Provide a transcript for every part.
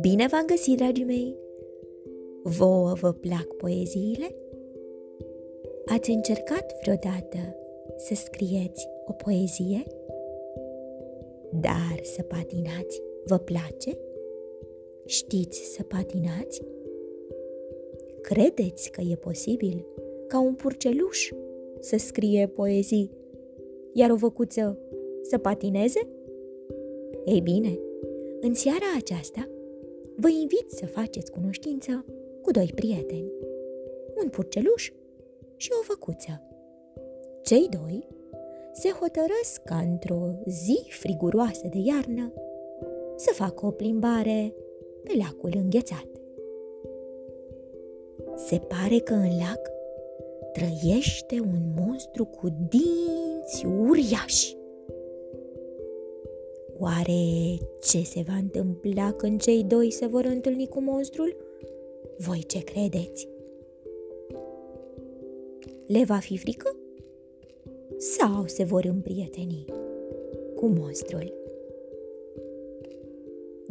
Bine v-am găsit, dragii mei! Vouă vă plac poeziile? Ați încercat vreodată să scrieți o poezie? Dar să patinați vă place? Știți să patinați? Credeți că e posibil ca un purceluș să scrie poezii, iar o văcuță să patineze? Ei bine, în seara aceasta vă invit să faceți cunoștință cu doi prieteni, un purceluș și o făcuță. Cei doi se hotărăsc ca într-o zi friguroasă de iarnă să facă o plimbare pe lacul înghețat. Se pare că în lac trăiește un monstru cu dinți uriași. Oare ce se va întâmpla când cei doi se vor întâlni cu monstrul? Voi ce credeți? Le va fi frică? Sau se vor împrieteni cu monstrul?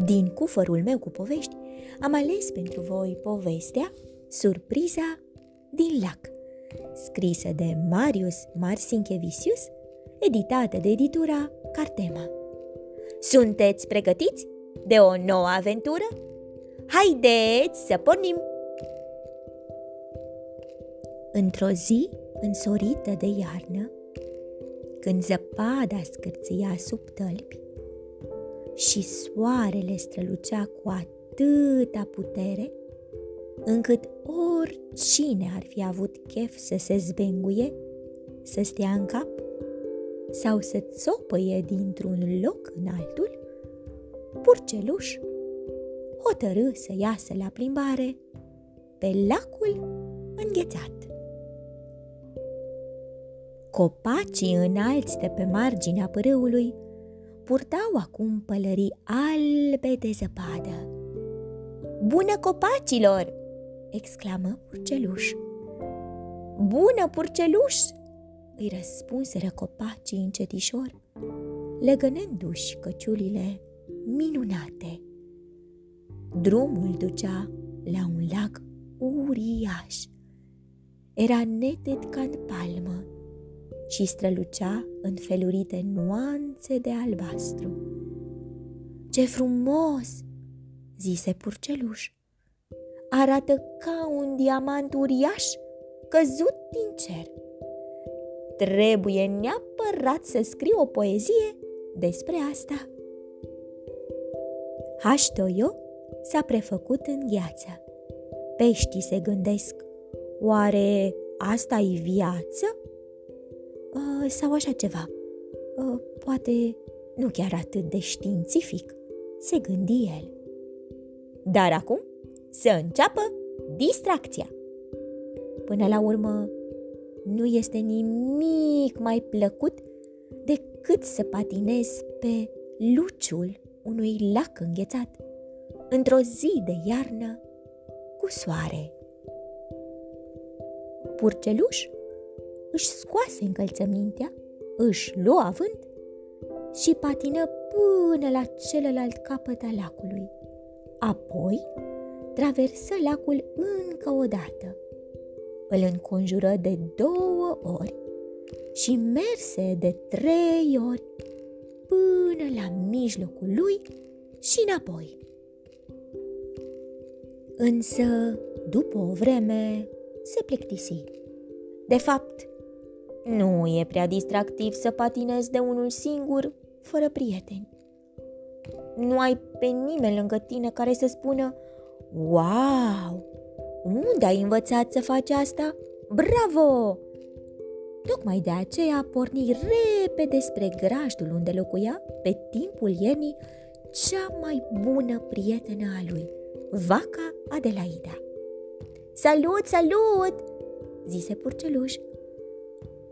Din cufărul meu cu povești am ales pentru voi povestea Surpriza din lac, scrisă de Marius Marsinchevisius, editată de editura Cartema. Sunteți pregătiți de o nouă aventură? Haideți să pornim! Într-o zi însorită de iarnă, când zăpada scârțâia sub tălpi și soarele strălucea cu atâta putere, încât oricine ar fi avut chef să se zbenguie, să stea în cap sau să țopăie dintr-un loc în altul, purceluș hotărâ să iasă la plimbare pe lacul înghețat. Copacii înalți de pe marginea pârâului purtau acum pălării albe de zăpadă. Bună copacilor! exclamă purceluș. Bună, purceluș! Îi răspunseră copacii încetișor, legănându-și căciulile minunate. Drumul ducea la un lac uriaș. Era neted ca în palmă și strălucea în felurite nuanțe de albastru. Ce frumos! zise purceluș. Arată ca un diamant uriaș căzut din cer. Trebuie neapărat să scriu o poezie despre asta. Haștoio s-a prefăcut în gheață. Peștii se gândesc, oare asta e viață? Uh, sau așa ceva. Uh, poate nu chiar atât de științific, se gândi el. Dar acum să înceapă distracția. Până la urmă, nu este nimic mai plăcut decât să patinezi pe luciul unui lac înghețat într-o zi de iarnă cu soare. Purceluș își scoase încălțămintea, își luă avânt și patină până la celălalt capăt al lacului. Apoi traversă lacul încă o dată. Îl înconjură de două ori și merse de trei ori până la mijlocul lui și înapoi. Însă, după o vreme, se plictisi. De fapt, nu e prea distractiv să patinezi de unul singur, fără prieteni. Nu ai pe nimeni lângă tine care să spună Wow! Unde ai învățat să faci asta? Bravo! Tocmai de aceea porni repede spre grajdul unde locuia, pe timpul iernii, cea mai bună prietenă a lui, vaca Adelaida. Salut, salut! zise purceluș.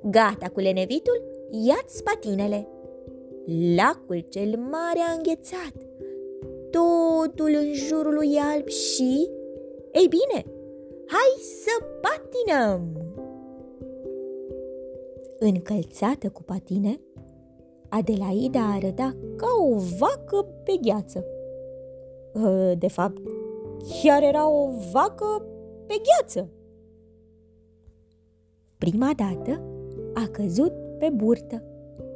Gata cu lenevitul? Ia-ți patinele! Lacul cel mare a înghețat. Totul în jurul lui alb și... Ei bine, hai să patinăm! Încălțată cu patine, Adelaida arăta ca o vacă pe gheață. Ă, de fapt, chiar era o vacă pe gheață. Prima dată a căzut pe burtă,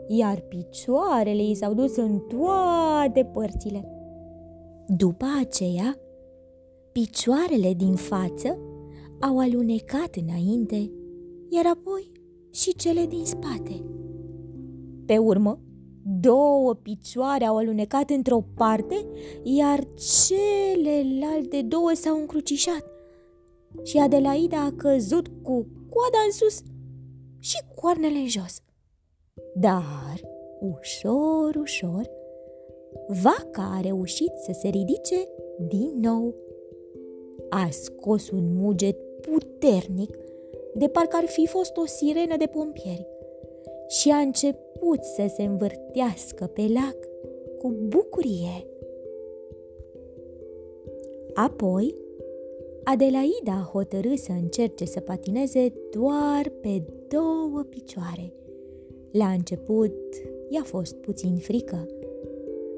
iar picioarele i s-au dus în toate părțile. După aceea, picioarele din față au alunecat înainte, iar apoi și cele din spate. Pe urmă, două picioare au alunecat într-o parte, iar celelalte două s-au încrucișat. Și Adelaida a căzut cu coada în sus și coarnele în jos. Dar, ușor, ușor, vaca a reușit să se ridice din nou. A scos un muget puternic, de parcă ar fi fost o sirenă de pompieri, și a început să se învârtească pe lac cu bucurie. Apoi, Adelaida a hotărât să încerce să patineze doar pe două picioare. La început i-a fost puțin frică,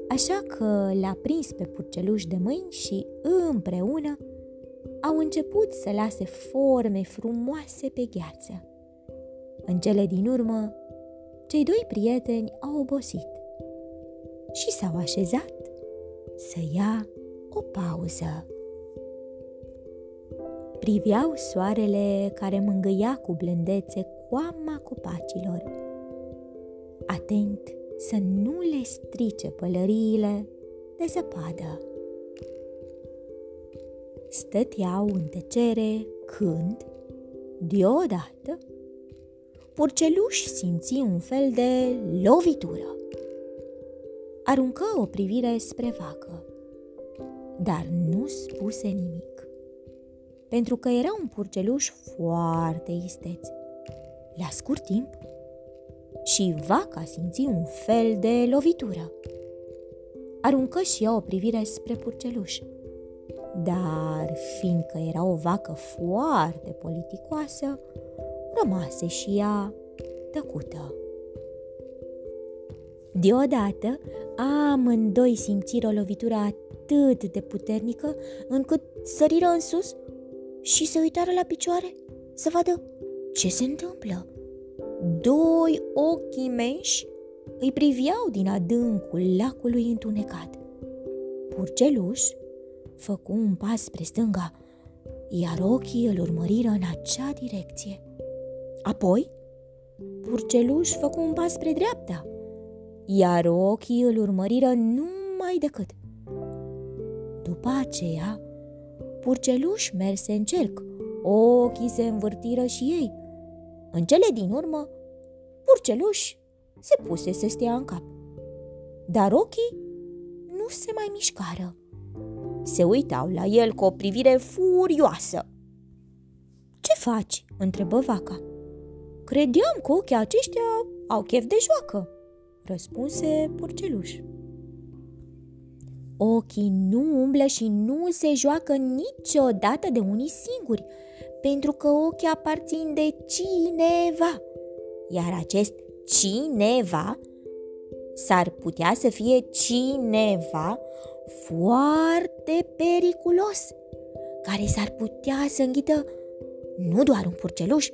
așa că l-a prins pe purceluș de mâini și împreună au început să lase forme frumoase pe gheață. În cele din urmă, cei doi prieteni au obosit și s-au așezat să ia o pauză. Priveau soarele care mângâia cu blândețe coama copacilor, atent să nu le strice pălăriile de zăpadă. Stăteau în tăcere când, deodată, Purceluș simți un fel de lovitură. Aruncă o privire spre vacă, dar nu spuse nimic, pentru că era un purceluș foarte isteț. La scurt timp, și vaca simți un fel de lovitură. Aruncă și ea o privire spre purceluș. Dar, fiindcă era o vacă foarte politicoasă, rămase și ea tăcută. Deodată, amândoi simțiră o lovitură atât de puternică încât săriră în sus și se uitară la picioare să vadă ce se întâmplă. Doi ochi imenși îi priveau din adâncul lacului întunecat. Purceluș făcu un pas spre stânga, iar ochii îl urmăriră în acea direcție. Apoi, Purceluș făcu un pas spre dreapta, iar ochii îl urmăriră numai decât. După aceea, Purceluș merse în cerc, ochii se învârtiră și ei. În cele din urmă, Purceluș se puse să stea în cap. Dar ochii nu se mai mișcară. Se uitau la el cu o privire furioasă. Ce faci?" întrebă vaca. Credeam că ochii aceștia au chef de joacă, răspunse porceluș. Ochii nu umblă și nu se joacă niciodată de unii singuri, pentru că ochii aparțin de cineva. Iar acest cineva s-ar putea să fie cineva foarte periculos, care s-ar putea să înghită nu doar un purceluș,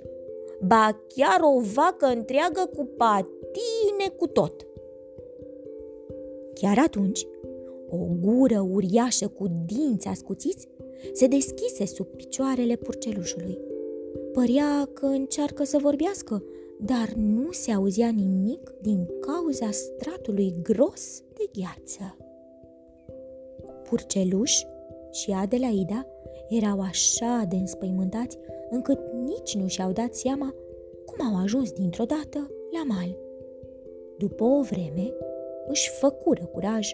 ba chiar o vacă întreagă cu patine cu tot. Chiar atunci, o gură uriașă cu dinți ascuțiți se deschise sub picioarele purcelușului. Părea că încearcă să vorbească, dar nu se auzea nimic din cauza stratului gros de gheață. Purceluș și Adelaida erau așa de înspăimântați încât nici nu și-au dat seama cum au ajuns dintr-o dată la mal. După o vreme, își făcură curaj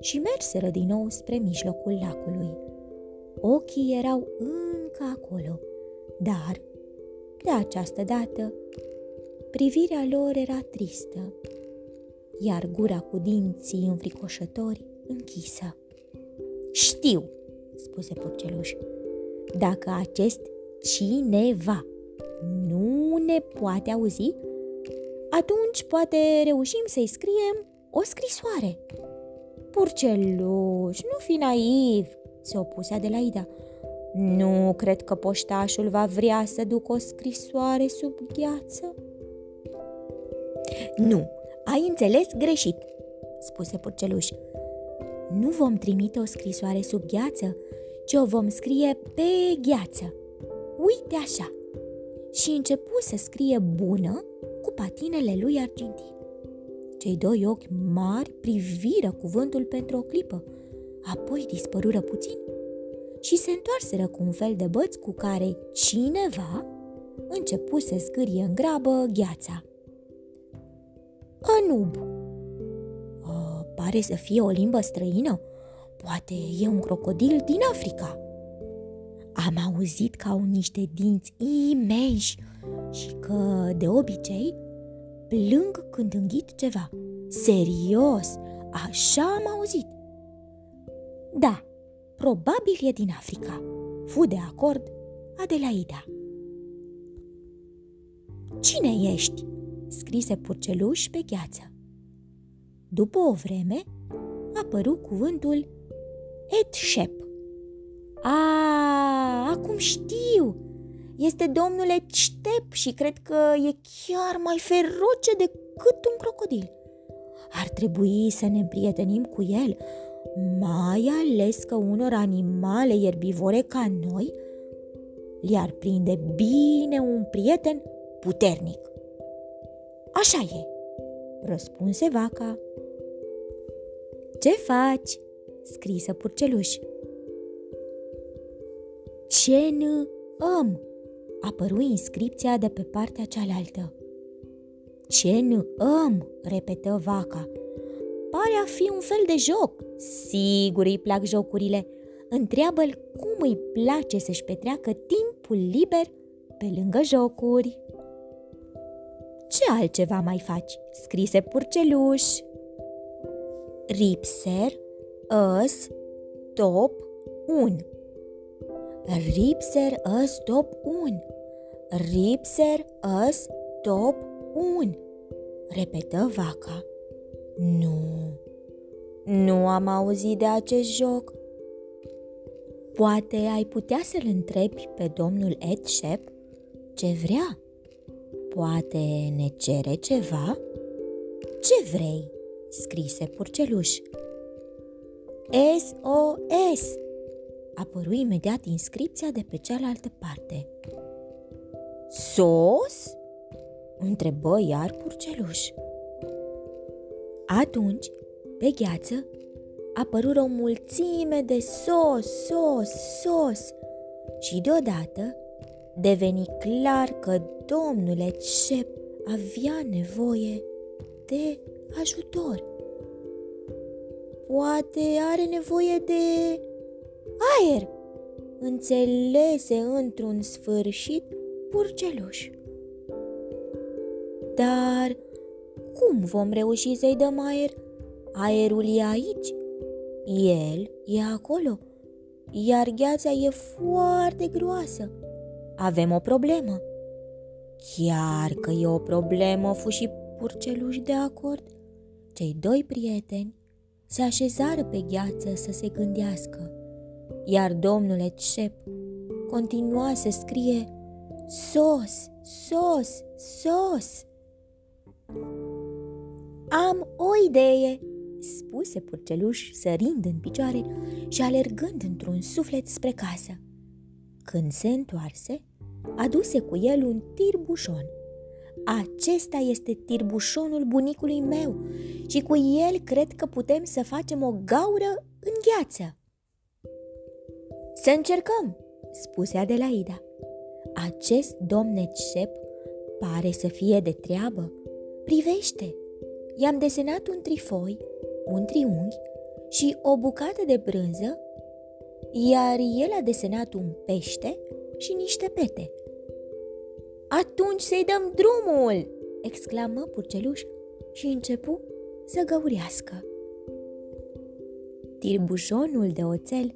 și merseră din nou spre mijlocul lacului. Ochii erau încă acolo, dar, de această dată, privirea lor era tristă, iar gura cu dinții înfricoșători închisă. Știu, spuse porceluș, dacă acest cineva nu ne poate auzi, atunci poate reușim să-i scriem o scrisoare. Purceluș, nu fi naiv, se opuse Adelaida. Nu cred că poștașul va vrea să ducă o scrisoare sub gheață. Nu, ai înțeles greșit, spuse Purceluș. Nu vom trimite o scrisoare sub gheață, ci o vom scrie pe gheață. Uite așa! Și începu să scrie bună cu patinele lui argintin. Cei doi ochi mari priviră cuvântul pentru o clipă, apoi dispărură puțin și se întoarseră cu un fel de băț cu care cineva începu să scârie în grabă gheața. Anub. A, pare să fie o limbă străină. Poate e un crocodil din Africa. Am auzit că au niște dinți imensi și că, de obicei, plâng când înghit ceva. Serios, așa am auzit. Da, probabil e din Africa. Fu de acord Adelaida. Cine ești? scrise purceluș pe gheață. După o vreme, apăru cuvântul Shep. A, acum știu! Este domnul Etștep și cred că e chiar mai feroce decât un crocodil. Ar trebui să ne prietenim cu el, mai ales că unor animale ierbivore ca noi le-ar prinde bine un prieten puternic. Așa e, răspunse vaca. Ce faci? scrisă purceluș. Ce n am? Apăru inscripția de pe partea cealaltă. Ce n am? repetă vaca. Pare a fi un fel de joc. Sigur îi plac jocurile. Întreabă-l cum îi place să-și petreacă timpul liber pe lângă jocuri. Ce altceva mai faci? Scrise purceluș. Ripser, ăs, top, un. Ripser, ăs, top, un. Ripser, ăs, top, un. Repetă vaca. Nu, nu am auzit de acest joc. Poate ai putea să-l întrebi pe domnul Ed Shep ce vrea. Poate ne cere ceva? Ce vrei? Scrise purceluș. SOS! Apăru imediat inscripția de pe cealaltă parte. Sos? întrebă iar purceluș. Atunci, pe gheață, apărură o mulțime de sos, sos, sos și deodată deveni clar că domnul Ecep avea nevoie de ajutor. Poate are nevoie de aer, înțelese într-un sfârșit purceluș. Dar cum vom reuși să-i dăm aer? Aerul e aici, el e acolo, iar gheața e foarte groasă avem o problemă. Chiar că e o problemă, fu și purceluș de acord. Cei doi prieteni se așezară pe gheață să se gândească, iar domnul Etșep continua să scrie Sos, sos, sos! Am o idee, spuse purceluș sărind în picioare și alergând într-un suflet spre casă. Când se întoarse, aduse cu el un tirbușon. Acesta este tirbușonul bunicului meu și cu el cred că putem să facem o gaură în gheață. Să încercăm, spuse Adelaida. Acest domn șep pare să fie de treabă. Privește, i-am desenat un trifoi, un triunghi și o bucată de brânză, iar el a desenat un pește și niște pete. Atunci să-i dăm drumul!" exclamă Purceluș și începu să găurească. Tirbușonul de oțel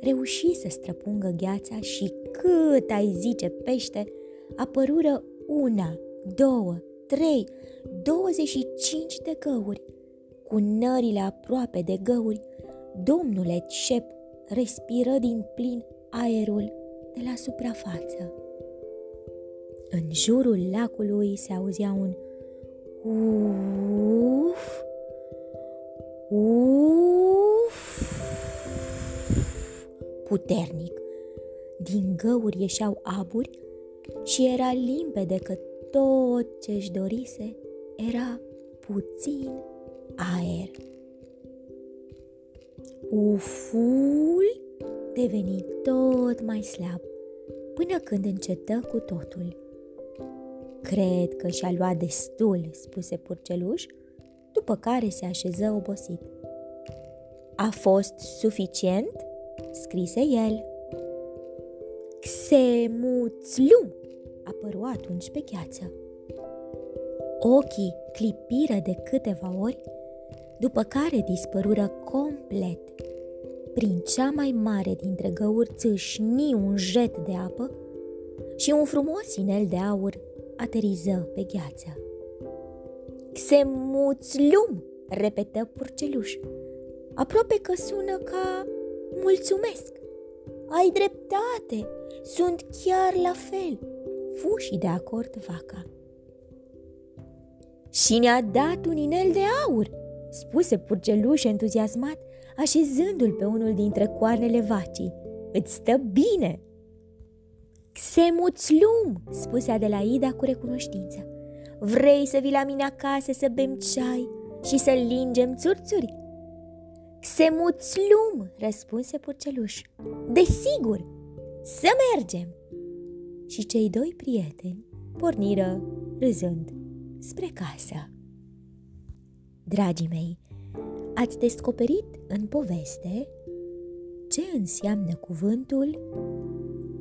reuși să străpungă gheața și cât ai zice pește, apărură una, două, trei, 25 de găuri. Cu nările aproape de găuri, domnule Cep respiră din plin aerul de la suprafață. În jurul lacului se auzea un uf, uf, puternic. Din găuri ieșeau aburi și era limpede că tot ce își dorise era puțin aer. Uful deveni tot mai slab până când încetă cu totul. Cred că și-a luat destul, spuse Purceluș, după care se așeză obosit. A fost suficient? scrise el. Xemuțlum! apăru atunci pe gheață. Ochii clipiră de câteva ori, după care dispărură complet. Prin cea mai mare dintre găuri țâșni un jet de apă și un frumos inel de aur ateriză pe gheață. Xemuțlum, repetă purceluș, aproape că sună ca mulțumesc. Ai dreptate, sunt chiar la fel, fu și de acord vaca. Și ne-a dat un inel de aur, spuse purceluș entuziasmat, așezându-l pe unul dintre coarnele vacii. Îți stă bine! Xemuțlum, spuse Adelaida cu recunoștință. Vrei să vii la mine acasă să bem ceai și să lingem țurțuri? Xemuțlum, răspunse purceluș. Desigur, să mergem! Și cei doi prieteni porniră râzând spre casă. Dragii mei, ați descoperit în poveste ce înseamnă cuvântul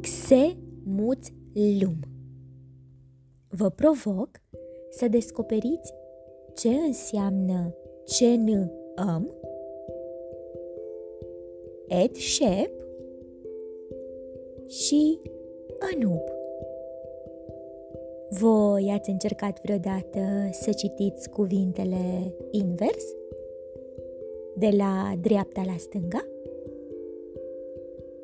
xe muți lum. Vă provoc să descoperiți ce înseamnă n am, et șep și anub. Voi ați încercat vreodată să citiți cuvintele invers? De la dreapta la stânga?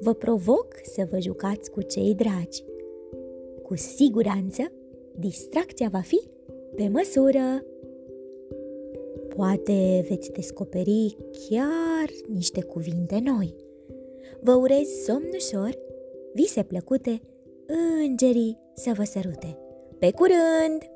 Vă provoc să vă jucați cu cei dragi. Cu siguranță, distracția va fi pe măsură. Poate veți descoperi chiar niște cuvinte noi. Vă urez somn ușor, vise plăcute, îngerii să vă sărute. Pe curând!